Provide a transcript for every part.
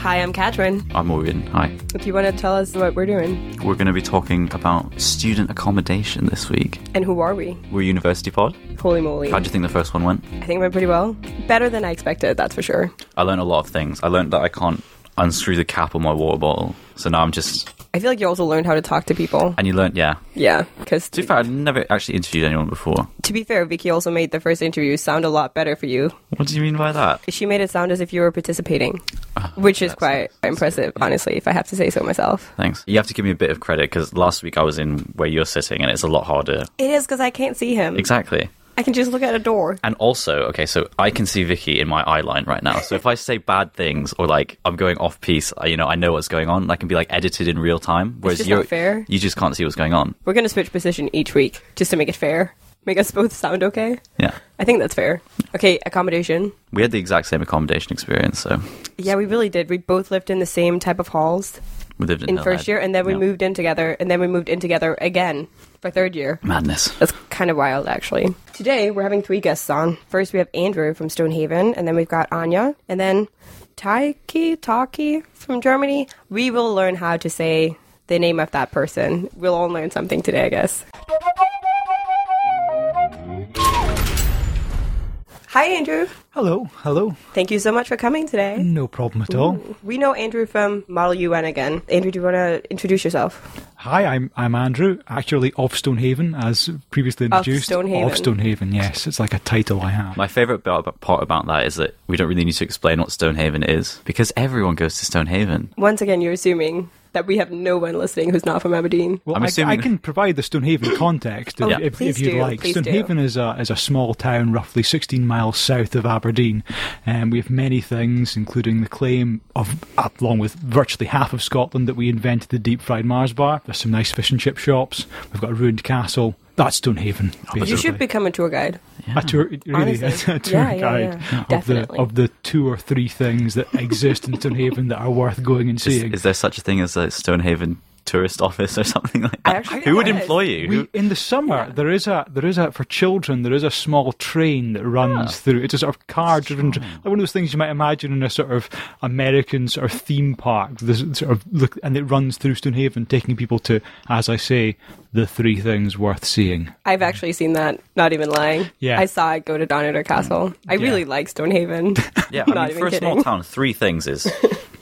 Hi, I'm Katrin. I'm Morgan. Hi. If you want to tell us what we're doing We're going to be talking about student accommodation this week. and who are we? We're University Pod. Holy moly. How do you think the first one went? I think it went pretty well. Better than I expected, that's for sure. I learned a lot of things. I learned that I can't unscrew the cap on my water bottle. So now I'm just. I feel like you also learned how to talk to people. And you learned, yeah. Yeah, because To be fair, I'd never actually interviewed anyone before. to be fair, Vicky also made the first interview sound a lot better for you. What do you mean by that? She made it sound as if you were participating, ah, which is quite impressive, honestly, if I have to say so myself. Thanks. You have to give me a bit of credit because last week I was in where you're sitting and it's a lot harder. It is because I can't see him. Exactly. I can just look at a door. And also, okay, so I can see Vicky in my eye line right now. So if I say bad things or like I'm going off piece, you know, I know what's going on. I can be like edited in real time. Whereas you're fair. you just can't see what's going on. We're going to switch position each week just to make it fair. Make us both sound okay. Yeah, I think that's fair. Okay, accommodation. we had the exact same accommodation experience. So Yeah, we really did. We both lived in the same type of halls we lived in, in first year, and then we Yeah. moved in together, and then we moved in together again for third year. Madness. That's kind of wild, actually. Today, we're having three guests on. First, we have Andrew from Stonehaven, and then we've got Anya, and then Taiki, Taki from Germany. We will learn how to say the name of that person. We'll all learn something today, I guess. Hi, Andrew. Hello, hello. Thank you so much for coming today. No problem at all. We know Andrew from Model UN again. Andrew, do you want to introduce yourself? Hi, I'm I'm Andrew, actually of Stonehaven, as previously Of introduced. Stonehaven. Of Stonehaven, yes. It's like a title I have. My favourite part part about that is that we don't really need to explain what Stonehaven is because everyone goes to Stonehaven. Once again, you're assuming that we have no one listening who's not from Aberdeen. Well, I'm I, assuming- I can provide the Stonehaven context if, if, if you'd do, like. please do. Stonehaven is a is a small town, roughly 16 miles south of Aberdeen, and we have many things, including the claim of, uh, along with virtually half of Scotland, that we invented the deep fried Mars bar. There's some nice fish and chip shops. We've got a ruined castle. That's Stonehaven. You should become a tour guide. a tour, really, Honestly. a tour Yeah, yeah, guide yeah. of Definitely. the of the two or three things that exist in Stonehaven that are worth going and Is, seeing. is there such a thing as uh, a Stonehaven tourist office or something like that? actually Who would think employ you? we, in the summer, there is a there is a for children. There is a small train that runs oh. through. It's a sort of car driven, like one of those things you might imagine in a sort of American sort of theme park. This sort of look, and it runs through Stonehaven, taking people to, as I say, the three things worth seeing. I've actually seen that, not even lying. Yeah. I saw it go to Dunnottar Castle. I really like Stonehaven. yeah, I not mean, even for a kidding. small town, three things is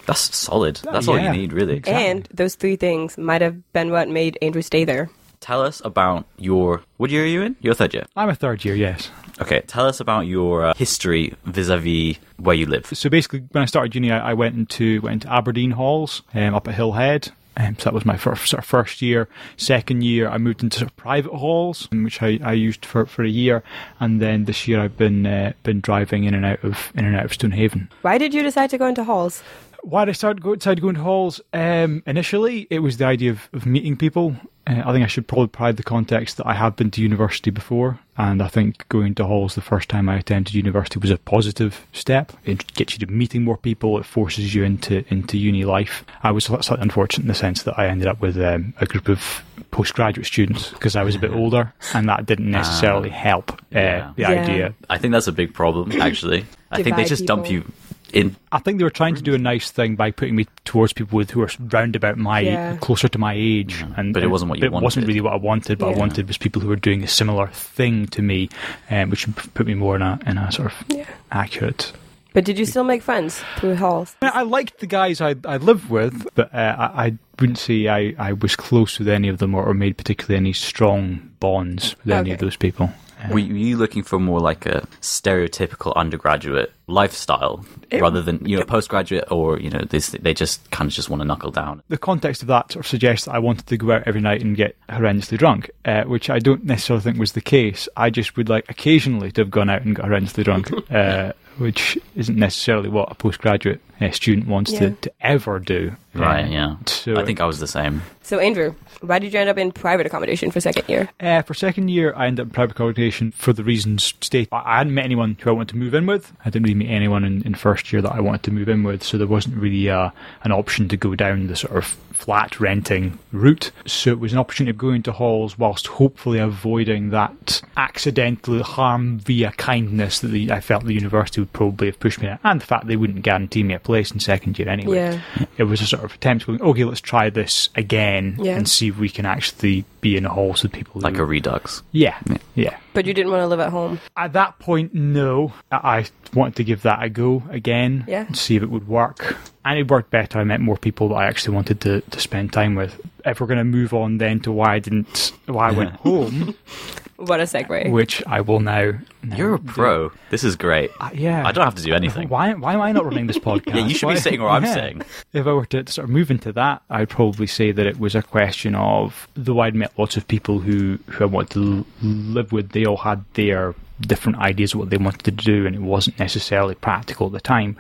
that's solid. That's all you Yeah. need, really. Exactly. And those three things might have been what made Andrew stay there. Tell us about your. What year are you in? Your third year. I'm a third year, yes. Okay, tell us about your uh, history vis-a-vis where you live. So basically, when I started uni, I, I went into went into Aberdeen Halls um, up at Hillhead. Um, so that was my first sort of first year. Second year, I moved into sort of private halls, which I, I used for, for a year, and then this year I've been uh, been driving in and out of in and out of Stonehaven. Why did you decide to go into halls? Why did I start go decide to go into halls? Um, initially, it was the idea of, of meeting people. Uh, I think I should probably provide the context that I have been to university before, and I think going to halls the first time I attended university was a positive step. It gets you to meeting more people. It forces you into into uni life. I was slightly unfortunate in the sense that I ended up with um, a group of postgraduate students because I was a bit older, and that didn't necessarily help uh, Yeah. the Yeah. idea. I think that's a big problem, actually. I think they Divide just dump you in. I think they were trying to do a nice thing by putting me towards people with who are round about my Yeah. closer to my age, and But it wasn't what you It wasn't really what I wanted. But Yeah. I wanted was people who were doing a similar thing to me, um, which put me more in a in a sort of Yeah. accurate. But did you still make friends through halls? I, mean, I liked the guys I I lived with, but uh, I, I wouldn't say I, I was close with any of them or, or made particularly any strong bonds with any of those people. Were you looking for more like a stereotypical undergraduate lifestyle rather than you know postgraduate or you know this they just kind of just want to knuckle down? the context of that sort of suggests that I wanted to go out every night and get horrendously drunk, uh, which I don't necessarily think was the case. I just would like occasionally to have gone out and got horrendously drunk, uh, which isn't necessarily what a postgraduate uh, student wants Yeah. to, to ever do. Right, Uh, yeah. So I think I was the same. So, Andrew, why did you end up in private accommodation for second year? Uh, for second year, I ended up in private accommodation for the reasons stated. I I hadn't met anyone who I wanted to move in with. I didn't really meet anyone in, in first year that I wanted to move in with, so there wasn't really uh, an option to go down the sort of flat renting route. So it was an opportunity of going to halls whilst hopefully avoiding that accidental harm via kindness that the, I felt the university would probably have pushed me at, and the fact they wouldn't guarantee me a place in second year anyway. Yeah. It was a sort of attempt going, okay, let's try this again Yeah. and see if we can actually be in a halls with people Like who a redux. yeah, yeah. But you didn't want to live at home. At that point, no. I I wanted to give that a go again. Yeah. and See if it would work. And it worked better. I met more people that I actually wanted to, to spend time with. If we're going to move on then to why I didn't, why I went home, What a segue. which I will now. now You're a do. pro. This is great. Uh, yeah. I don't have to do anything. Why, why am I not running this podcast? Yeah, you should be Why- sitting where I'm Yeah. sitting. If I were to sort of move into that, I'd probably say that it was a question of, though I'd met lots of people who, who I wanted to l- live with, they all had their different ideas of what they wanted to do, and it wasn't necessarily practical at the time.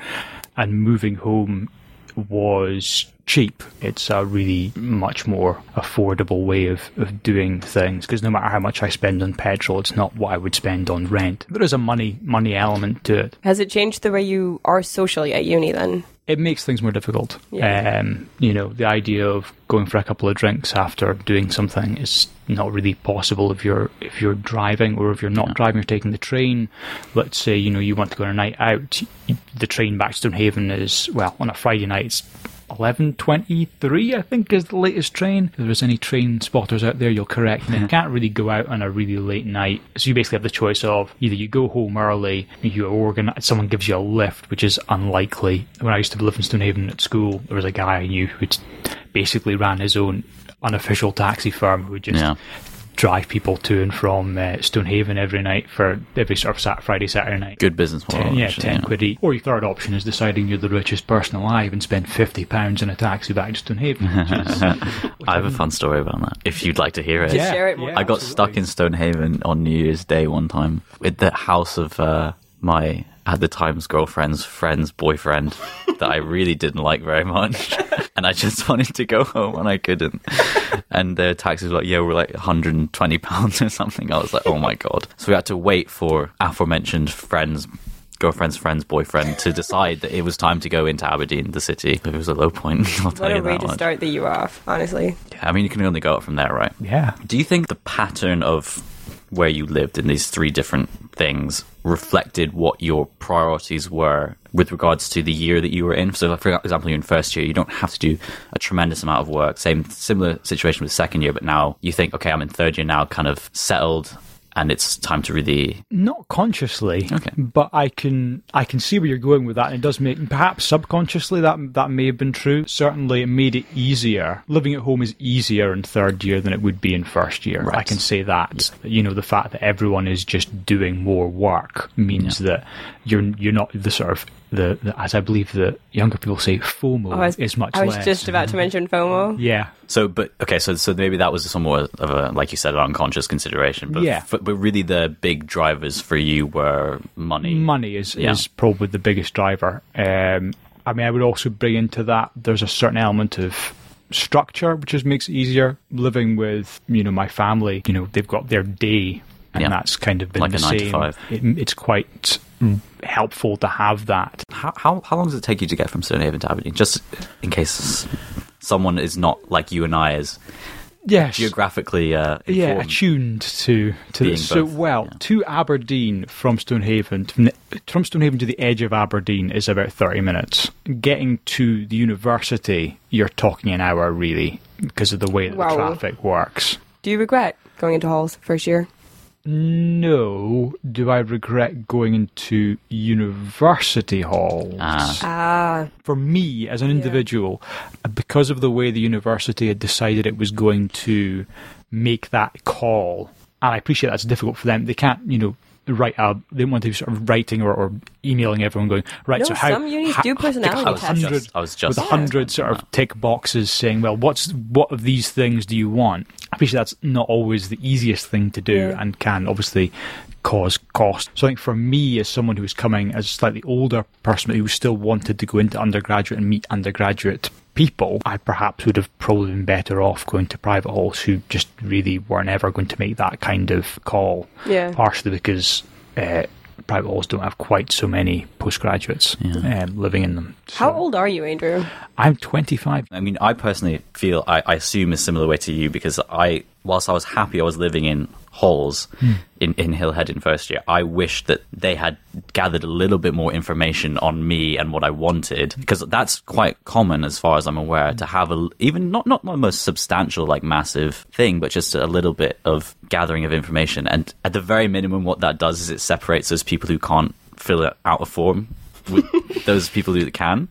And moving home was cheap. It's a really much more affordable way of, of doing things because no matter how much I spend on petrol, it's not what I would spend on rent. There is a money money element to it. Has it changed the way you are socially at uni then? It makes things more difficult. Yeah. Um, you know, the idea of going for a couple of drinks after doing something is not really possible if you're if you're driving or if you're not driving, you're taking the train. Let's say you know you want to go on a night out. The train back to Stonehaven is well on a Friday night. It's eleven twenty three, I think, is the latest train. If there's any train spotters out there, you'll correct me. You can't really go out on a really late night, so you basically have the choice of either you go home early, you organize, someone gives you a lift, which is unlikely. When I used to live in Stonehaven at school, there was a guy I knew who basically ran his own unofficial taxi firm who would just Yeah. Drive people to and from uh, Stonehaven every night for every sort of Sat- Friday, Saturday night. Good business model. Ten, yeah, actually, ten quid each. Or your third option is deciding you're the richest person alive and spend fifty pounds in a taxi back to Stonehaven. Which is, I have a fun story about that. If you'd like to hear it. Yeah, share it yeah, I got absolutely. stuck in Stonehaven on New Year's Day one time at the house of uh, my at the time's girlfriend's friend's boyfriend that I really didn't like very much, and I just wanted to go home and I couldn't. And the taxis were like, "Yeah, we're like 120 pounds or something." I was like, "Oh my god!" So we had to wait for aforementioned friends. Girlfriend's friend's boyfriend to decide that it was time to go into Aberdeen, the city. It was a low point. I'll tell What a you way to much. start the year off, honestly. Yeah, I mean, you can only go up from there, right? yeah. Do you think the pattern of where you lived in these three different things reflected what your priorities were with regards to the year that you were in? So, for example, you're in first year, you don't have to do a tremendous amount of work. Same similar situation with second year, but now you think, okay, I'm in third year now, kind of settled, and it's time to really. Not consciously, Okay. but I can I can see where you're going with that, and it does make perhaps subconsciously that that may have been true. Certainly, it made it easier. Living at home is easier in third year than it would be in first year. Right. I can say that. You know, the fact that everyone is just doing more work means that you're you're not the sort of the, the as I believe the younger people say FOMO I was, is much I was less. just about to mention FOMO. yeah. So, but okay, so so maybe that was somewhat of a, like you said, an unconscious consideration. But Yeah. f- but really, the big drivers for you were money. money is, Yeah. is probably the biggest driver. Um, I mean, I would also bring into that there's a certain element of structure, which just makes it easier living with you know my family. You know, they've got their day, and Yeah. that's kind of been Like the a nine to same. five. It, it's quite helpful to have that. How, how how long does it take you to get from Stonehaven to Aberdeen? Just in case someone is not like you and I is Yes. geographically uh, yeah, attuned to to Being this. So, both, well, yeah. to Aberdeen from Stonehaven, from, from Stonehaven to the edge of Aberdeen is about thirty minutes. Getting to the university, you're talking an hour really because of the way that Wow. the traffic works. Do you regret going into halls first year? No, do I regret going into university halls? Ah. Ah, for me as an individual, because of the way the university had decided it was going to make that call, and I appreciate that's difficult for them. They can't, you know, write a. They don't want to be sort of writing or, or emailing everyone going right. No, so how some unis do personality tick tests. I was just- I was just with a hundred sort of tick boxes saying, well, what's what of these things do you want? I appreciate that's not always the easiest thing to do, Yeah. and can obviously cause cost. So I think for me, as someone who was coming as a slightly older person who still wanted to go into undergraduate and meet undergraduate people, I perhaps would have probably been better off going to private halls who just really were never going to make that kind of call. Yeah. Partially because uh, private halls don't have quite so many postgraduates Yeah. um, living in them. How old are you, Andrew? I'm 25. I mean, I personally feel I, I assume a similar way to you because I, whilst I was happy I was living in halls hmm. in, in Hillhead in first year, I wish that they had gathered a little bit more information on me and what I wanted because that's quite common as far as I'm aware to have a even not not the most substantial like massive thing, but just a little bit of gathering of information. And at the very minimum, what that does is it separates those people who can't fill it out a form with those people who can.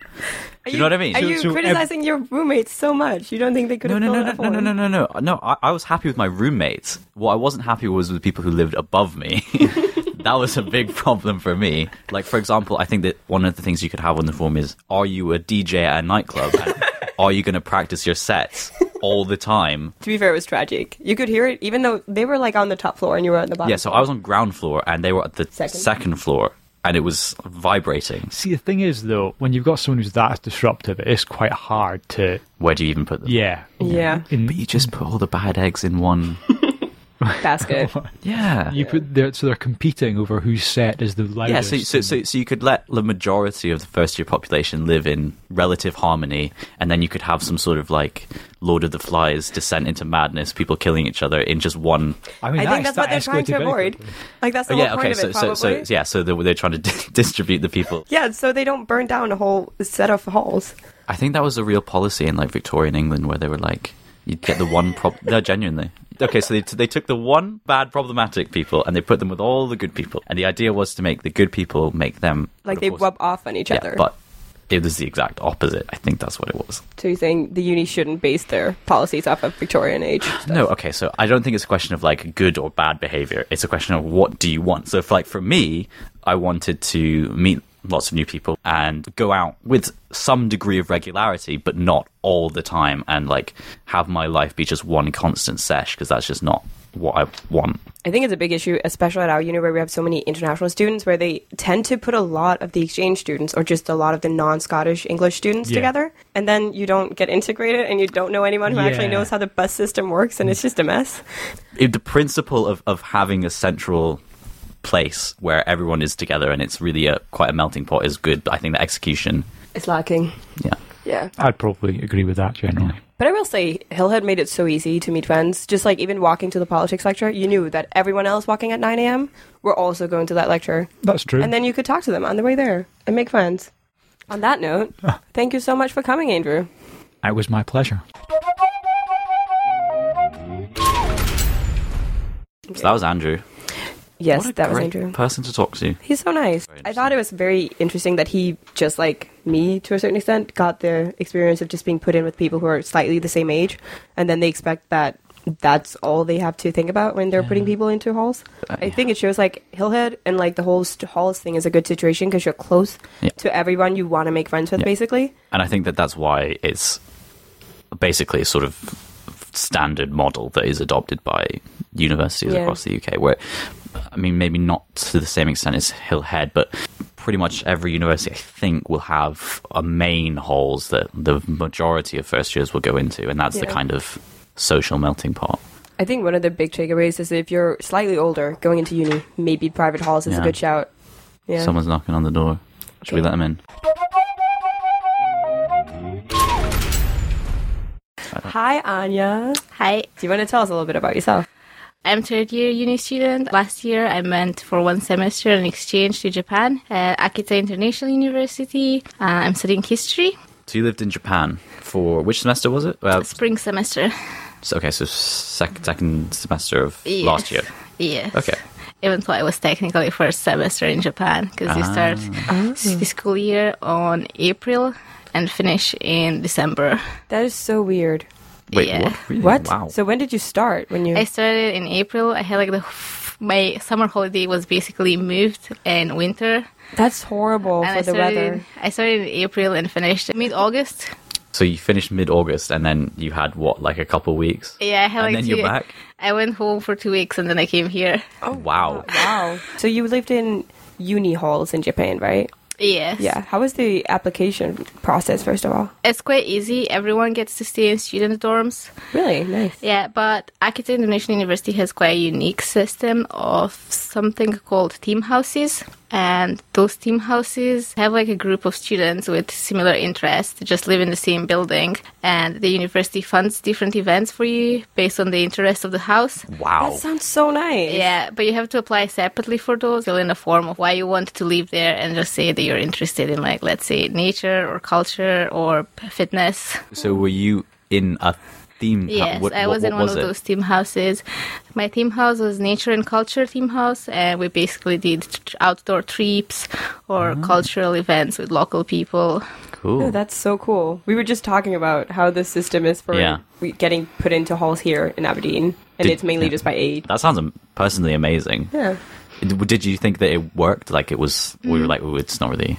Do you know what I mean? Are you so ev- criticizing your roommates so much? You don't think they could No, have no, no, filled no, no, no, no, no, no. I, I was happy with my roommates. What I wasn't happy was with the people who lived above me. that was a big problem for me. Like, for example, I think that one of the things you could have on the form is: Are you a DJ at a nightclub? And are you going to practice your sets all the time? To be fair, it was tragic. You could hear it, even though they were like on the top floor and you were on the bottom. Yeah. So I was on ground floor, and they were at the Second. second floor, and it was vibrating. See, the thing is, though, when you've got someone who's that disruptive, it is quite hard to, Where do you even put them? yeah. Yeah. In, But you just put all the bad eggs in one. basket. Yeah. you put they're, so they're competing over whose set is the Yeah, so, so, so, so you could let the majority of the first year population live in relative harmony, and then you could have some sort of like Lord of the Flies descent into madness, people killing each other in just one. I mean, I think that- that's what they're trying to avoid. quickly. Like that's the Oh, whole yeah, point okay, of so, it, so, probably. so, yeah, so they're, they're trying to di- distribute the people. yeah, so they don't burn down a whole set of halls. I think that was a real policy in like Victorian England where they were like, you'd get the one prob. no, genuinely. Okay, so they, t- they took the one bad problematic people and they put them with all the good people, and the idea was to make the good people make them Like they course- rub off on each Yeah, other. but it was the exact opposite. I think that's what it was. so you're saying the uni shouldn't base their policies off of Victorian age? stuff. No, okay, so I don't think it's a question of like good or bad behavior. It's a question of what do you want. So, for, like for me, I wanted to meet lots of new people and go out with some degree of regularity, but not all the time, and like have my life be just one constant sesh because that's just not what I want. I think it's a big issue, especially at our uni where we have so many international students, where they tend to put a lot of the exchange students or just a lot of the non-Scottish English students Yeah. together, and then you don't get integrated, and you don't know anyone who actually knows how the bus system works, and it's just a mess. It, the principle of, of having a central place where everyone is together and it's really a quite a melting pot is good, but I think the execution, It's lacking. yeah. Yeah. I'd probably agree with that generally. But I will say, Hillhead made it so easy to meet friends. Just like even walking to the politics lecture, you knew that everyone else walking at 9 a.m. were also going to that lecture. That's true. And then you could talk to them on the way there and make friends. On that note, ah. thank you so much for coming, Andrew. it was my pleasure. So that was Andrew. Yes, what a that was great Andrew. person to talk to. He's so nice. I thought it was very interesting that he, just like me to a certain extent, got the experience of just being put in with people who are slightly the same age, and then they expect that that's all they have to think about when they're putting people into halls. Uh, I think it shows like Hillhead and like the whole st- halls thing is a good situation because you're close Yeah. to everyone you want to make friends with, Yeah. basically. And I think that that's why it's basically a sort of standard model that is adopted by universities Yeah. across the UK. Where, I mean, maybe not to the same extent as Hillhead, but pretty much every university, I think, will have a main halls that the majority of first years will go into, and that's the kind of social melting pot. I think one of the big takeaways is if you're slightly older going into uni, maybe private halls is a good shout. Yeah. Someone's knocking on the door. Should we let them in? Hi, Anya. Hi, Do you want to tell us a little bit about yourself? I'm third year uni student. Last year I went for one semester on exchange to Japan at Akita International University. Uh, I'm studying history, So you lived in Japan for which semester was it? Well, spring semester. so- okay, so sec- second semester of Yes. last year. Yes. Okay. Even though I was technically first semester in Japan because you start the school year on April and finish in December. That is so weird. Wait, Yeah. what? Really? What? Wow. So when did you start? When you? I started in April. I had like the my summer holiday was basically moved in winter. That's horrible and for I the started, weather. I started in April and finished mid August. So you finished mid August, and then you had what, like a couple weeks? Yeah, I had And like then two, you're back? I went home for two weeks and then I came here. Oh, wow. Wow. So you lived in uni halls in Japan, right? Yes. Yeah. How was the application process, first of all? It's quite easy. Everyone gets to stay in student dorms. Really nice. Yeah, but Akita International University has quite a unique system of something called team houses. And those team houses have like a group of students with similar interests, just live in the same building. And the university funds different events for you based on the interest of the house. Wow. That sounds so nice. Yeah, but you have to apply separately for those. Fill in a form of why you want to live there and just say that you're interested in, like, let's say, nature or culture or fitness. So were you in a theme? Yes, what, I what- was in what one was of it? those team houses. My team house was nature and culture team house, and we basically did t- outdoor trips or Ah. cultural events with local people. Cool. Oh, that's so cool. We were just talking about how the system is for Yeah. getting put into halls here in Aberdeen, and Did- it's mainly yeah. just by aid. that sounds personally amazing. Yeah. Did did you think that it worked? Like it was? We Mm. were like, oh, it's not really.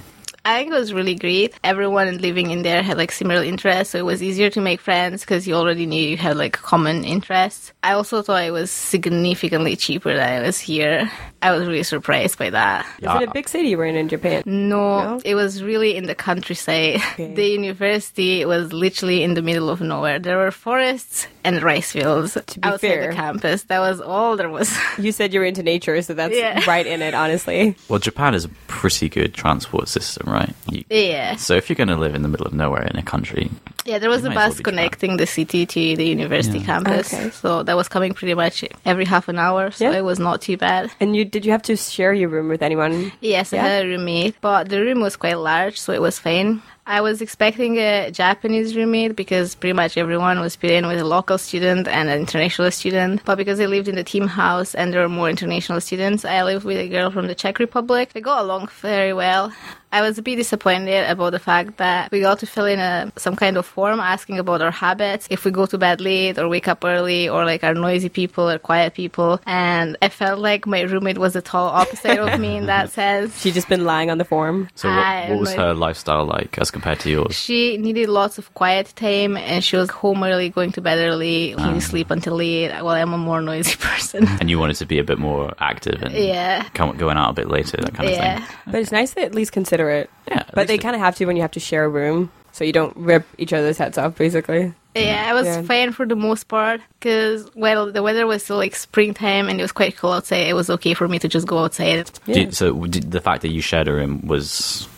I think it was really great. Everyone living in there had like similar interests, so it was easier to make friends because you already knew you had like common interests. I also thought it was significantly cheaper than it was here. I was really surprised by that. that. Is it a big city you were in in Japan? No, No? it was really in the countryside. Okay. The university was literally in the middle of nowhere. There were forests and rice fields to be outside fair- the campus. That was all there was. You said you were into nature, so that's Yeah. right in it, honestly. Well, Japan is a pretty good transport system, right? You, yeah. So if you're going to live in the middle of nowhere in a country, Yeah, there was a might as well bus be connecting the city to the university Yeah. campus. Okay. So that was coming pretty much every half an hour, so Yeah. it was not too bad. And you did you have to share your room with anyone? Yes, Yeah? I had a roommate, but the room was quite large, so it was fine. I was expecting a Japanese roommate because pretty much everyone was put in with a local student and an international student. But because I lived in the team house and there were more international students, I lived with a girl from the Czech Republic. We got along very well. I was a bit disappointed about the fact that we got to fill in a, some kind of form asking about our habits, if we go to bed late or wake up early, or like are noisy people or quiet people. And I felt like my roommate was the total opposite of me in that sense. She just been lying on the form. so what, what was her lifestyle like as compared to yours? She needed lots of quiet time and she was home early, going to bed early, needed ah. sleep until late. Well, I'm a more noisy person. And you wanted to be a bit more active and Yeah. come, going out a bit later, that kind of yeah. thing. But it's nice to at least consider it. Yeah, at But they it- kind of have to when you have to share a room, so you don't rip each other's heads off, basically. Yeah, I was Yeah. fine for the most part because, well, the weather was still like springtime and it was quite cool outside. It was okay for me to just go outside. Do you- so did the fact that you shared a room was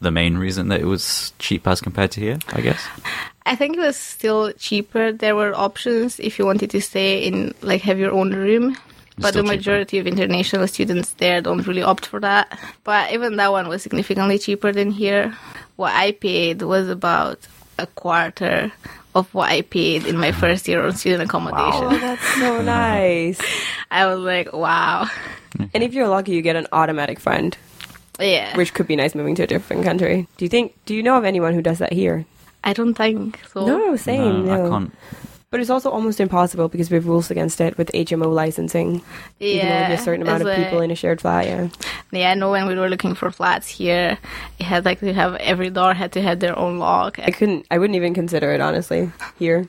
the main reason that it was cheap as compared to here, I guess? I think it was still cheaper. There were options if you wanted to stay in, like, have your own room. But Still the cheaper. majority of international students there don't really opt for that. But even that one was significantly cheaper than here. What I paid was about a quarter of what I paid in my first year on student accommodation. Oh, that's so nice. I was like, wow. And if you're lucky, you get an automatic friend, Yeah. which could be nice moving to a different country. Do you think? Do you know of anyone who does that here? I don't think so. No, same. no, No, I can't. But it's also almost impossible because we have rules against it with HMO licensing. You can only be a certain amount of it's people like- in a shared flat. Yeah. Yeah, I know when we were looking for flats here, it had like to have every door had to have their own lock. I couldn't. I wouldn't even consider it honestly here.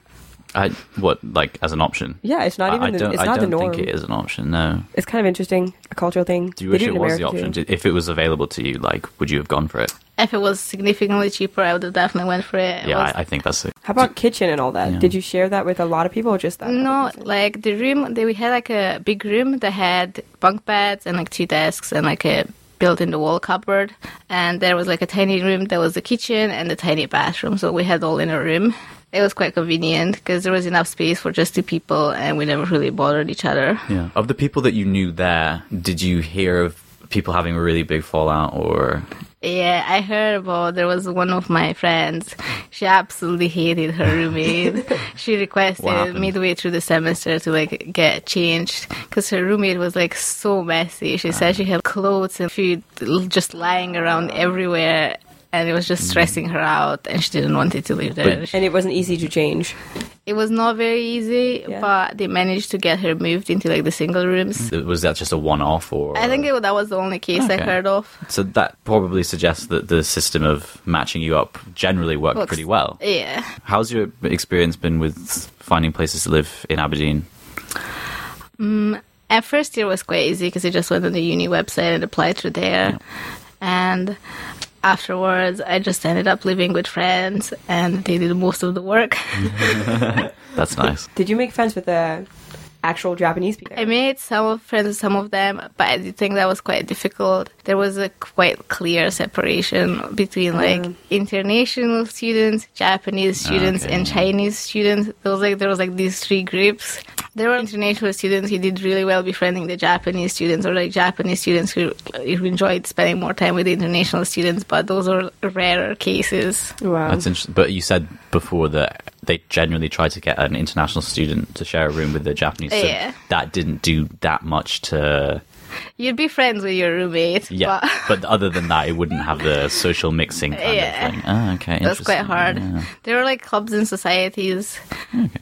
I, what, like, as an option? Yeah, it's not I- even. I the, don't, it's I not don't the norm. think it is an option, no. It's kind of interesting, a cultural thing. Do you They wish do it in was the option? too. If it was available to you, like, would you have gone for it? If it was significantly cheaper, I would have definitely went for it. It Yeah, was- I, I think that's it. How about kitchen and all that? Yeah. Did you share that with a lot of people or just that? no, like the room, they, we had like a big room that had bunk beds and like two desks and like a built in the wall cupboard. And there was like a tiny room that was the kitchen and the tiny bathroom. So we had all in a room. It was quite convenient because there was enough space for just two people and we never really bothered each other. Yeah. Of the people that you knew there, did you hear of people having a really big fallout or Yeah, I heard about there was one of my friends. She absolutely hated her roommate. she requested midway through the semester to like get changed because her roommate was like so messy. She said uh-huh. she had clothes and food just lying around everywhere. And it was just mm-hmm. stressing her out, and she didn't want it to live there. And it wasn't easy to change. it was not very easy, Yeah. but they managed to get her moved into like the single rooms. Mm. was that just a one-off or I think it, that was the only case I heard of. so that probably suggests that the system of matching you up generally worked Works. pretty well. Yeah. How's your experience been with finding places to live in Aberdeen? Mm, at first, it was quite easy because I just went on the uni website and applied through there. And afterwards, I just ended up living with friends, and they did most of the work. That's nice. Did you make friends with the actual Japanese people? I made some of friends with some of them, but I did think that was quite difficult. There was a quite clear separation between uh-huh. like international students, Japanese ah, students, Okay. and Chinese students. There was like there was like these three groups. There were international students who did really well befriending the Japanese students, or like Japanese students who, who enjoyed spending more time with the international students. But those are rarer cases. wow. That's interesting. But you said before that they genuinely tried to get an international student to share a room with a Japanese. So Yeah. That didn't do that much to. You'd be friends with your roommate. Yeah. but But other than that, it wouldn't have the social mixing kind Yeah. of thing. Oh, okay. That's quite hard. Yeah. There were like clubs and societies,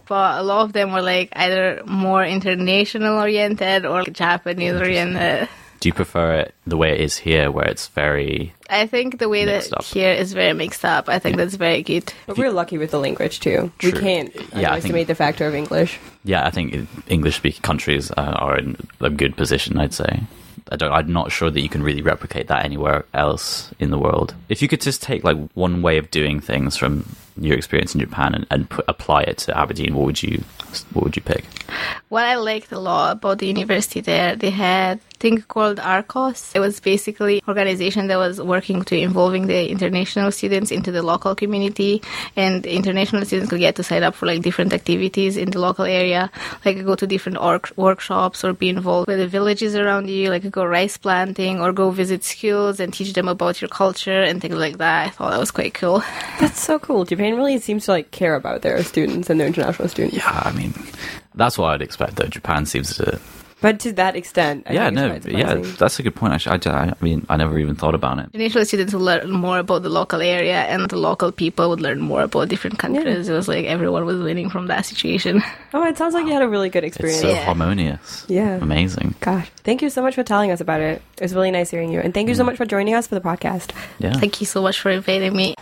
but a lot of them were like either more international oriented or like Japanese oriented. Do you prefer it the way it is here, where it's very. I think the way Mixed that up. here is very mixed up. I think that's very good. But we're lucky with the language too. True. We can't Yeah, I think- underestimate the factor of English. Yeah, I think English speaking countries uh, are in a good position, I'd say. I don't, I'm not sure that you can really replicate that anywhere else in the world. If you could just take like one way of doing things from your experience in Japan and, and put, apply it to Aberdeen, what would you what would you pick? What I liked a lot about the university there, they had a thing called ARCOS. It was basically organization that was working to involving the international students into the local community, and international students could get to sign up for like different activities in the local area, like go to different org- workshops or be involved with the villages around you, like go rice planting or go visit schools and teach them about your culture and things like that. I thought that was quite cool. That's so cool. Japan really seems to like care about their students and their international students. Yeah, I mean, that's what I'd expect though. Japan seems to. But to that extent, I yeah, think no, it's yeah, that's a good point. Actually, I, d- I mean, I never even thought about it. Initially, students would learn more about the local area, and the local people would learn more about different countries. It was like everyone was winning from that situation. Oh, it sounds like you had a really good experience. It's experience. so Yeah. harmonious. Yeah. amazing. Gosh, thank you so much for telling us about it. It was really nice hearing you, and thank you so mm. much for joining us for the podcast. Yeah. Thank you so much for inviting me.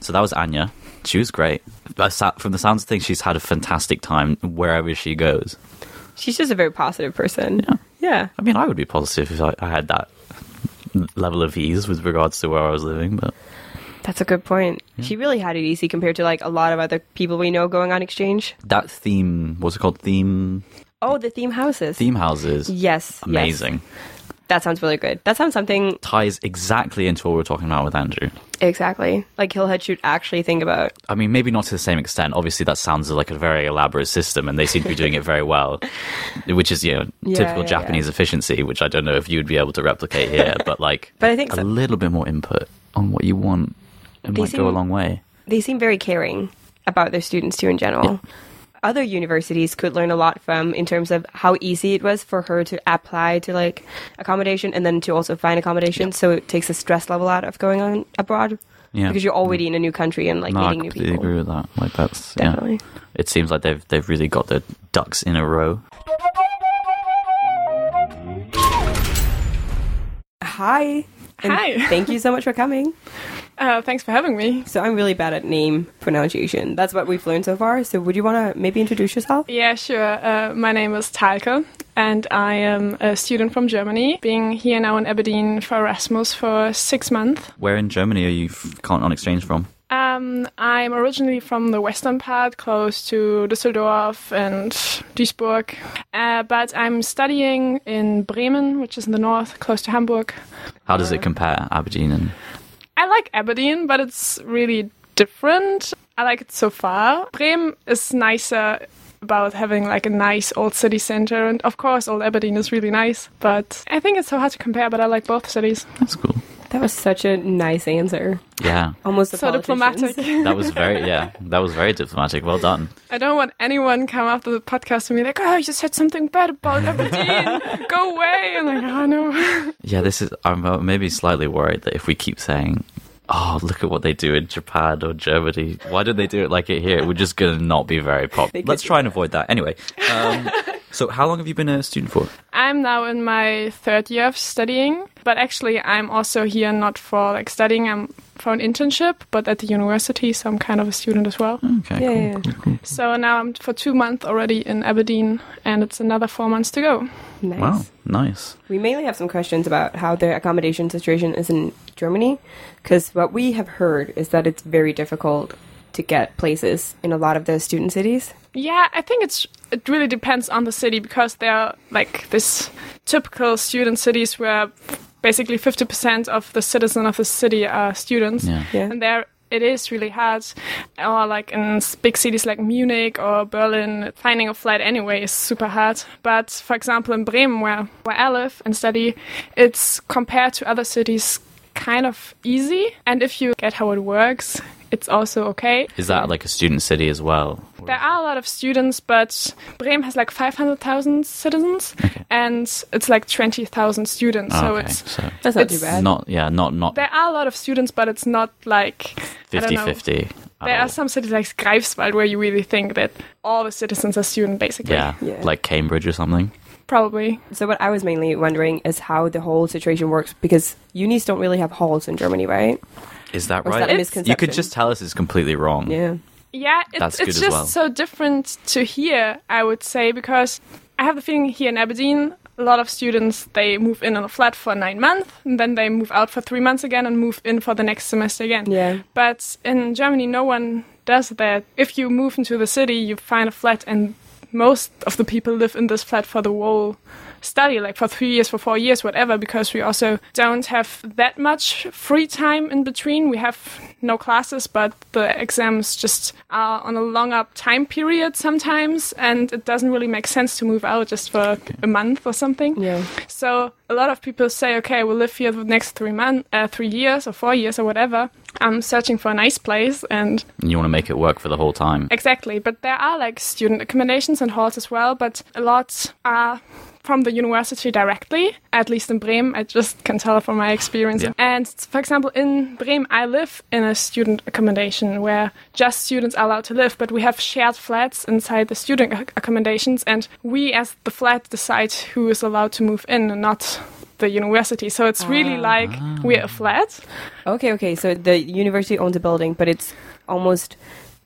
So that was Anya. She was great. From the sounds of things, she's had a fantastic time wherever she goes. She's just a very positive person. Yeah. Yeah. I mean, I would be positive if I, I had that level of ease with regards to where I was living, but That's a good point. She really had it easy compared to like a lot of other people we know going on exchange. that theme, what's it called? Theme Oh, the theme houses. theme houses. Yes. yes. That sounds really good. That sounds something Ties exactly into what we're talking about with Andrew. exactly like Hillhead should actually think about. I mean, maybe not to the same extent. Obviously, that sounds like a very elaborate system, and they seem to be doing it very well, which is, you know, Yeah, typical yeah, Japanese yeah. efficiency, which I don't know if you'd be able to replicate here, but like But I think a so. little bit more input on what you want, it They might go a long way. They seem very caring about their students too in general. Other universities could learn a lot from in terms of how easy it was for her to apply to like accommodation and then to also find accommodation. So it takes the stress level out of going on abroad Yeah. because you're already mm. in a new country and like no, meeting new completely people. agree with that. Like that's Definitely. yeah. It seems like they've they've really got their ducks in a row. Hi. And Hi. Thank you so much for coming. Uh, thanks for having me. So I'm really bad at name pronunciation. That's what we've learned so far. So would you want to maybe introduce yourself? Yeah, sure. Uh, my name is Talke, and I am a student from Germany, being here now in Aberdeen for Erasmus for six months. Where in Germany are you f- can't on exchange from? Um, I'm originally from the western part, close to Düsseldorf and Duisburg, uh, but I'm studying in Bremen, which is in the north, close to Hamburg. How does it compare Aberdeen and I like Aberdeen, but it's really different. I like it so far. Bremen is nicer about having like a nice old city center, and of course, old Aberdeen is really nice. But I think it's so hard to compare. But I like both cities. that's cool. That was such a nice answer. Yeah. Almost So diplomatic. That was very yeah. That was very diplomatic. Well done. I don't want anyone come after the podcast and be like, "Oh, you just said something bad about Aberdeen. Go away!" And I'm like, "Oh no." Yeah, this is. I'm uh, maybe slightly worried that if we keep saying, "Oh, look at what they do in Japan or Germany," why don't they do it like it here? We're just gonna not be very popular. Let's try and avoid that. Anyway, um, so how long have you been a student for? I'm now in my third year of studying, but actually I'm also here not for like studying. I'm for an internship, but at the university, so I'm kind of a student as well. Okay. Yeah, cool. yeah, yeah. So now I'm for two months already in Aberdeen, and it's another four months to go. Nice. Wow. Nice. We mainly have some questions about how the accommodation situation is in Germany, because what we have heard is that it's very difficult to get places in a lot of the student cities. Yeah, I think it's it really depends on the city because there are like this typical student cities where basically 50% of the citizens of the city are students. Yeah. Yeah. And there it is really hard. Or like in big cities like Munich or Berlin, finding a flat anyway is super hard. But for example, in Bremen, where, where I live and study, it's compared to other cities kind of easy. And if you get how it works, it's also okay. Is that like a student city as well? There are a lot of students, but Bremen has like 500,000 citizens, Okay. and it's like 20,000 students. so ah, okay. it's so That's not It's too bad. not yeah, not not there are a lot of students, but it's not like I 50-50 There all. are some cities like Greifswald where you really think that all the citizens are student, basically. yeah, Yeah. like Cambridge or something. Probably. So what I was mainly wondering is how the whole situation works because unis don't really have halls in Germany, right? Is that Or is right? that a misconception? You could just tell us it's completely wrong. Yeah. Yeah, it's, That's it's as just well. so different to here, I would say, because I have the feeling here in Aberdeen, a lot of students they move in on a flat for nine months, and then they move out for three months again and move in for the next semester again. Yeah. But in Germany, no one does that. If you move into the city, you find a flat, and most of the people live in this flat for the whole study, like for three years, for four years, whatever, because we also don't have that much free time in between. We have no classes, but the exams just are on a longer time period sometimes, and it doesn't really make sense to move out just for a month or something. Yeah. So a lot of people say, okay, we'll live here for the next three months, uh, three years or four years or whatever. I'm searching for a nice place, and you want to make it work for the whole time. exactly. But there are like student accommodations and halls as well, but a lot are from the university directly. At least in Bremen, I just can tell from my experience. Yeah. And for example, in Bremen, I live in a student accommodation where just students are allowed to live, but we have shared flats inside the student accommodations, and we as the flat decide who is allowed to move in and not the university. So it's really ah. like we're a flat. Okay, okay. So the university owns a building, but it's almost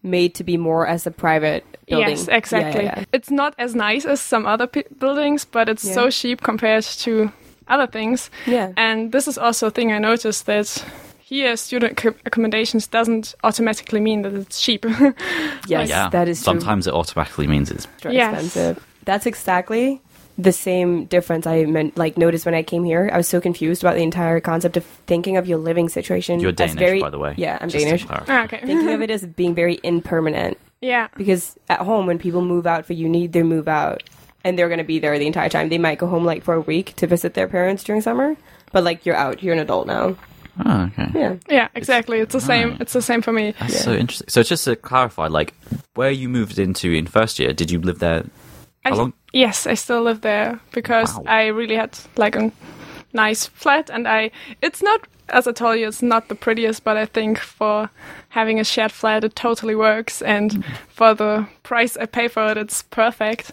made to be more as a private building. Yes, exactly. Yeah, yeah, It's not as nice as some other p- buildings, but it's Yeah. so cheap compared to other things. yeah. And this is also a thing I noticed that here student ac- accommodations doesn't automatically mean that it's cheap. Yes, yeah. that is true. Sometimes it automatically means it's Yes. expensive. That's exactly the same difference I meant like noticed when I came here. I was so confused about the entire concept of thinking of your living situation. you're as Danish, very, by the way. Yeah, I'm Just Danish. clarify. Ah, okay. thinking of it as being very impermanent yeah. because at home when people move out for uni, they move out and they're going to be there the entire time. They might go home like for a week to visit their parents during summer, but like you're out, you're an adult now. Oh, okay. Yeah. Yeah, exactly. It's the same. Right. It's the same for me. That's Yeah. so interesting. So just to clarify, like where you moved into in first year, did you live there? How I- long? Yes, I still live there because Wow. I really had like a nice flat, and I. It's not, as I told you, it's not the prettiest, but I think for having a shared flat, it totally works, and for the price I pay for it, it's perfect.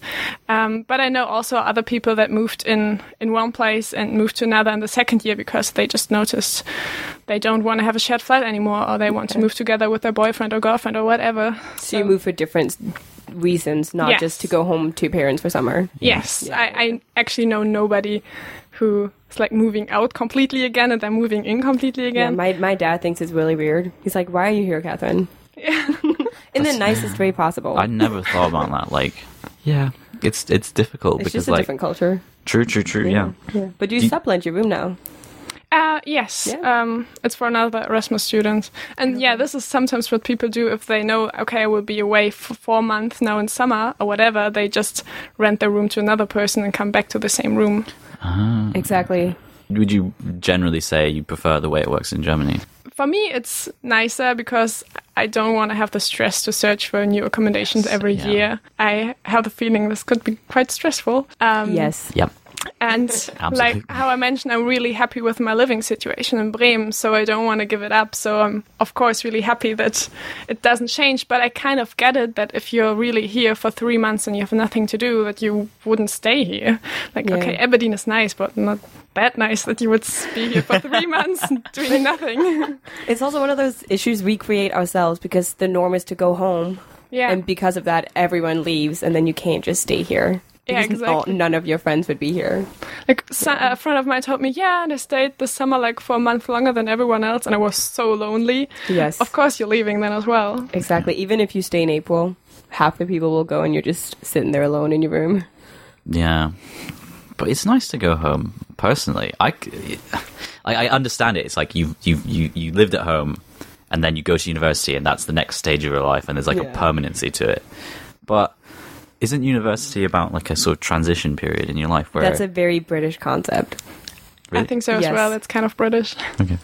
Um, but I know also other people that moved in in one place and moved to another in the second year because they just noticed they don't want to have a shared flat anymore, or they want to move together with their boyfriend or girlfriend or whatever. So, you move for different reasons, not Yes. just to go home to parents for summer. Yes, Yeah. I, I actually know nobody who is like moving out completely again and then moving in completely again. Yeah, again. my, my dad thinks it's really weird. He's like, why are you here, Catherine? In the nicest way possible. I never thought about that. Like, yeah, it's it's difficult it's because just a like different culture. true, true, true. Yeah. yeah. But do you Do- sublet your room now? Uh, yes, Yeah. um, it's for another Erasmus student. And yeah, this is sometimes what people do if they know, okay, I will be away for four months now in summer or whatever. They just rent their room to another person and come back to the same room. Ah. Exactly. Would you generally say you prefer the way it works in Germany? For me, it's nicer because I don't want to have the stress to search for new accommodations Yes, every yeah. year. I have the feeling this could be quite stressful. Um, yes. Yep. And like how I mentioned, I'm really happy with my living situation in Bremen, so I don't want to give it up. So I'm, of course, really happy that it doesn't change. But I kind of get it that if you're really here for three months and you have nothing to do, that you wouldn't stay here. Like, Yeah. okay, Aberdeen is nice, but not that nice that you would be here for three months doing nothing. It's also one of those issues we create ourselves because the norm is to go home. yeah. And because of that, everyone leaves, and then you can't just stay here. Yeah, Because all- exactly. none of your friends would be here. Like so, a friend of mine told me, yeah, and I stayed this summer like for a month longer than everyone else, and I was so lonely. Yes. Of course, you're leaving then as well. Exactly. Even if you stay in April, half the people will go and you're just sitting there alone in your room. Yeah, but it's nice to go home. Personally, I I understand it. It's like you you you you lived at home, and then you go to university, and that's the next stage of your life, and there's like Yeah. a permanency to it. But isn't university about like a sort of transition period in your life where That's a very British concept. Really? I think so as Yes. well. It's kind of British. Okay.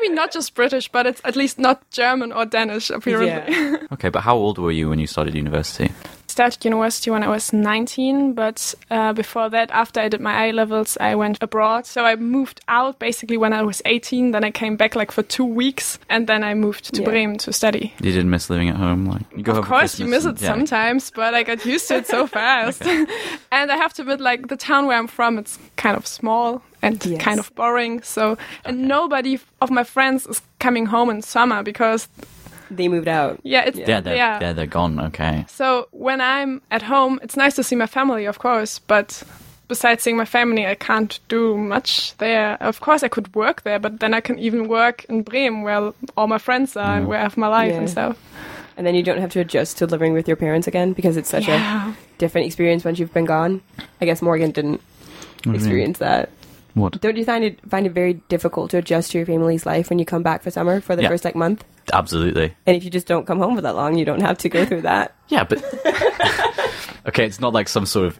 Maybe not just British, but it's at least not German or Danish, apparently. Yeah. okay? But how old were you when you started university? Started university when I was 19, but uh, before that, after I did my A levels, I went abroad. So I moved out basically when I was 18. Then I came back like for two weeks, and then I moved to Yeah. Bremen to study. You didn't miss living at home, like you go home Of course, you miss and- it yeah. sometimes, but I got used to it so fast. and I have to admit, like the town where I'm from, it's kind of small and Yes. kind of boring. So, and nobody of my friends is coming home in summer because, They moved out. yeah, it's Yeah, they're, yeah. yeah, they're gone. Okay. So when I'm at home, it's nice to see my family, of course, but. Besides seeing my family, I can't do much there. Of course, I could work there, but then I can even work in Bremen, where all my friends are and mm. where I have my life Yeah. and stuff. And then you don't have to adjust to living with your parents again because it's such Yeah. a different experience once you've been gone. I guess Morgan didn't What do you experience that. What? Don't you find it find it very difficult to adjust to your family's life when you come back for summer for the Yeah. first like month? Absolutely. And if you just don't come home for that long, you don't have to go through that. Yeah, but okay, it's not like some sort of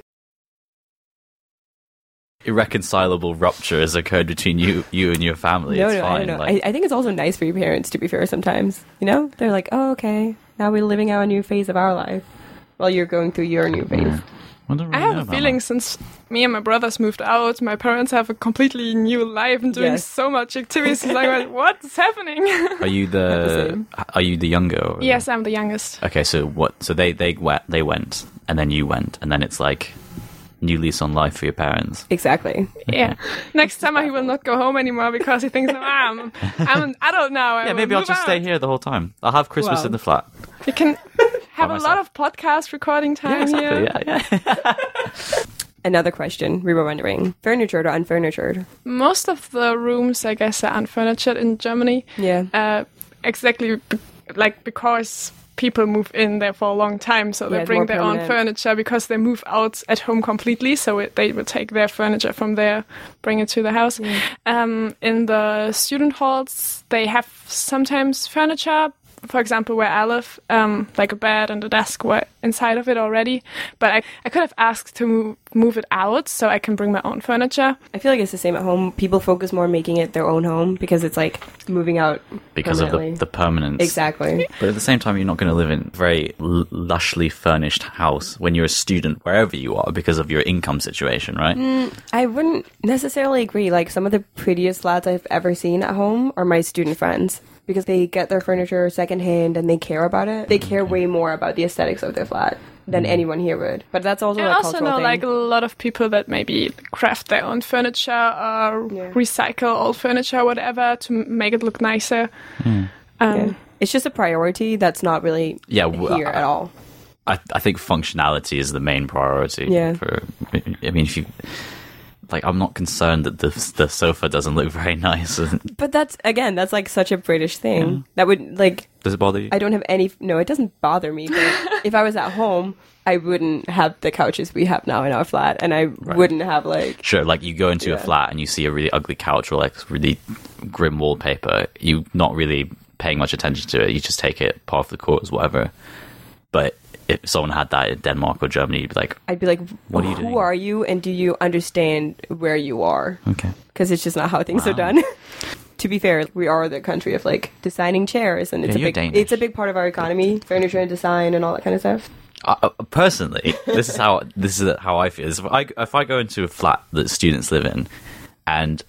irreconcilable rupture has occurred between you, you and your family. no, it's no, fine. I don't know. Like, I, I think it's also nice for your parents to be fair sometimes. You know, they're like, oh, okay, now we're living out a new phase of our life while you're going through your new phase. I, don't I have know a feeling that. since me and my brothers moved out, my parents have a completely new life and doing Yes. so much activities. like, what's happening? Are you the the. Are you the younger? Or yes, I'm the youngest. Okay, so what? So they they went, they went, and then you went, and then it's like new lease on life for your parents. Exactly. Yeah. Next summer he will not go home anymore because he thinks, I'm, I'm an adult now. I Yeah, maybe I'll move just stay here the whole time. I'll have Christmas Wow. in the flat. You can have a lot of podcast recording time here. Yeah, yeah. Another question we were wondering: furnitured or unfurnitured? Most of the rooms, I guess, are unfurnitured in Germany. Yeah. Uh, exactly, be- like because people move in there for a long time, so Yeah, they bring more their own furniture because they move out at home completely. So it, they would take their furniture from there, bring it to the house. Um, in the student halls, they have sometimes furniture. For example, where I live, um, like a bed and a desk were inside of it already. But I, I could have asked to move, move it out so I can bring my own furniture. I feel like it's the same at home. People focus more on making it their own home because it's like moving out because of the, the permanence. Exactly. But at the same time, you're not going to live in a very l- lushly furnished house when you're a student, wherever you are, because of your income situation, right? I wouldn't necessarily agree. Like some of the prettiest lads I've ever seen at home are my student friends because they get their furniture secondhand and they care about it. They care way more about the aesthetics of their flat than anyone here would. But that's also I a also cultural know thing. like a lot of people that maybe craft their own furniture or Yeah. recycle old furniture, whatever, to make it look nicer. Um, Yeah. It's just a priority that's not really Yeah, w- here at all. I, I think functionality is the main priority. Yeah. For I mean, if you like, I'm not concerned that the the sofa doesn't look very nice. But that's again, that's like such a British thing. That would like Does it bother you? I don't have any. No, it doesn't bother me. But if I was at home, I wouldn't have the couches we have now in our flat, and I wouldn't have like. Sure, like you go into a flat and you see a really ugly couch or like really grim wallpaper. You not really paying much attention to it. You just take it, part of the course, whatever. But if someone had that in Denmark or Germany, you'd be like, I'd be like, What are you "Who doing?" are you, and do you understand where you are?" okay, Because it's just not how things are done. to be fair, we are the country of like designing chairs, and it's Yeah, a big Danish. it's a big part of our economy, furniture and design, and all that kind of stuff. Uh, personally, this is how this is how I feel. If I if I go into a flat that students live in, and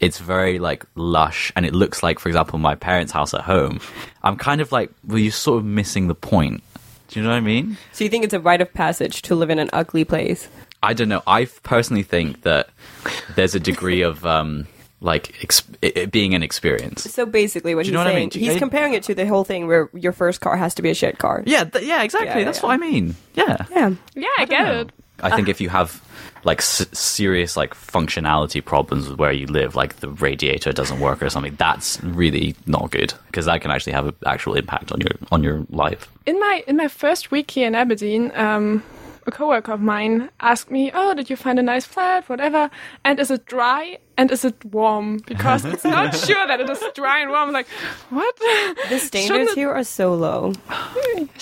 it's very like lush, and it looks like, for example, my parents' house at home, I'm kind of like, well, you're sort of missing the point. Do you know what I mean? So you think it's a rite of passage to live in an ugly place? I don't know. I personally think that there's a degree of um, like ex- it, it being an experience. So basically, what Do he's you know what I saying, mean? Do you- he's comparing it to the whole thing where your first car has to be a shit car. Yeah, th- yeah, exactly. Yeah, That's yeah. what I mean. Yeah. Yeah. Yeah, I, get know. it. I think if you have like s- serious like functionality problems with where you live, like the radiator doesn't work or something, that's really not good because that can actually have an actual impact on your on your life. In my in my first week here in Aberdeen, um, a coworker of mine asked me, "Oh, did you find a nice flat? Whatever. And is it dry? And is it warm? Because it's not sure that it is dry and warm." I'm like, what? The standards Shouldn't it, here are so low.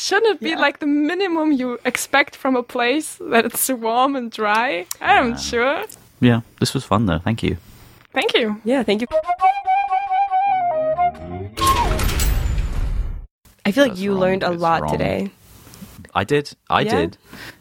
Shouldn't it be like the minimum you expect from a place that it's warm and dry? I'm sure. Yeah, this was fun though. Thank you. Thank you. Yeah, thank you. I feel like you wrong. learned a It's lot wrong. today. I did. I Yeah? did.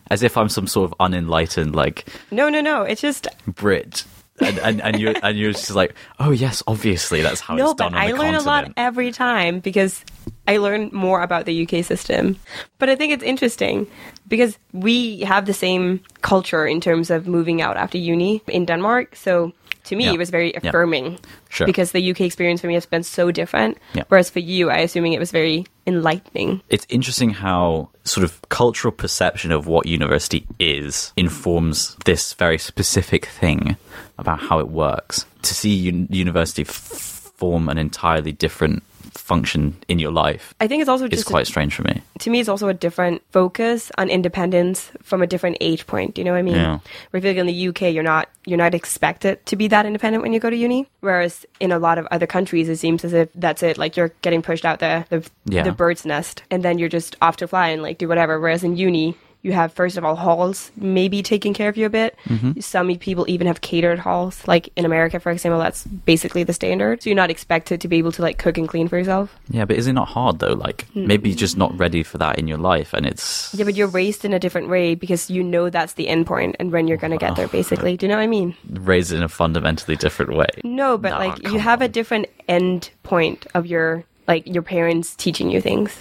As if I'm some sort of unenlightened like No, no, no. It's just Brit. And, and, and you're and you're just like, oh yes, obviously that's how no, it's done but I learn a lot every time because I learn more about the UK system. But I think it's interesting because we have the same culture in terms of moving out after uni in Denmark. So to me, Yeah. it was very Yeah. affirming Sure. because the UK experience for me has been so different. Yeah. Whereas for you, I assuming it was very enlightening. it's interesting how sort of cultural perception of what university is informs this very specific thing about how it works. To see un- university f- form an entirely different function in your life I think it's also just a- quite strange for me. to me, it's also a different focus on independence from a different age point. Do you know what I mean? Yeah. Where I feel like in the UK, you're not you're not expected to be that independent when you go to uni. Whereas in a lot of other countries, it seems as if that's it. Like you're getting pushed out the the, Yeah. the bird's nest, and then you're just off to fly and like do whatever. Whereas in uni. You have first of all halls maybe taking care of you a bit. Mm-hmm. Some people even have catered halls, like in America, for example. That's basically the standard. So you're not expected to be able to like cook and clean for yourself. Yeah, but is it not hard though? Like maybe you're just not ready for that in your life, and it's Yeah, but you're raised in a different way because you know that's the end point and when you're going to get there, basically. Do you know what I mean? raised in a fundamentally different way. No, but Nah, like you have a different end point of your, like, your parents teaching you things.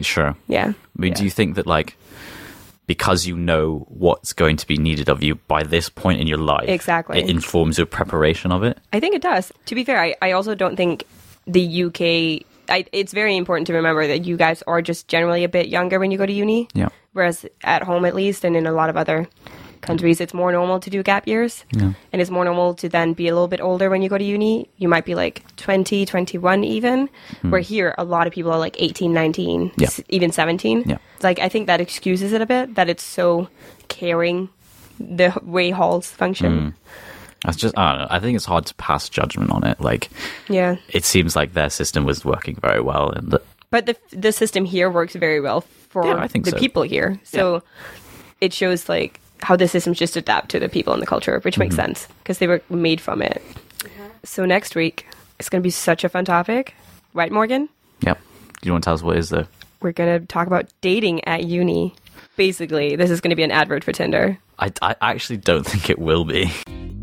Sure. Yeah. I mean, do you think that like because you know what's going to be needed of you by this point in your life, Exactly. it informs your preparation of it? I think it does. To be fair, I, I also don't think the UK. I, it's very important to remember that you guys are just generally a bit younger when you go to uni. Yeah. Whereas at home, at least, and in a lot of other countries, it's more normal to do gap years. Yeah. And it's more normal to then be a little bit older when you go to uni. You might be like 20, 21 even. Where here, a lot of people are like 18, 19, Hmm. Yeah. s- even 17. Yeah. Like, I think that excuses it a bit, that it's so caring the way halls function. That's just I don't know. I think it's hard to pass judgment on it. Like Yeah. it seems like their system was working very well, and that But the the system here works very well for Yeah, the so. people here. So it shows like how the systems just adapt to the people and the culture, which makes Mm-hmm. sense because they were made from it. So next week it's going to be such a fun topic, right, Morgan? yep. Do you want to tell us what it is though? We're going to talk about dating at uni. Basically, this is going to be an advert for Tinder. I, I actually don't think it will be.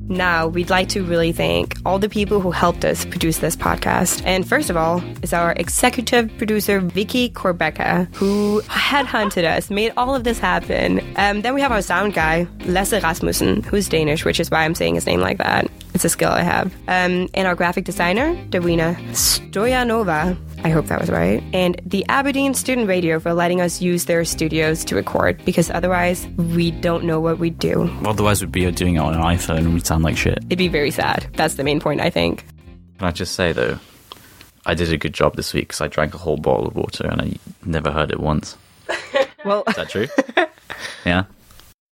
Now, we'd like to really thank all the people who helped us produce this podcast. And first of all, is our executive producer, Vicky Corbecca, who headhunted us, made all of this happen. Um, then we have our sound guy, Lasse Rasmussen, who's Danish, which is why I'm saying his name like that. It's a skill I have. Um, and our graphic designer, Davina Stoyanova. I hope that was right. And the Aberdeen Student Radio for letting us use their studios to record, because otherwise we don't know what we'd do. Otherwise, we'd be doing it on an iPhone and we'd sound like shit. It'd be very sad. That's the main point, I think. Can I just say though, I did a good job this week because I drank a whole bottle of water and I never heard it once. Well, Is that true? yeah.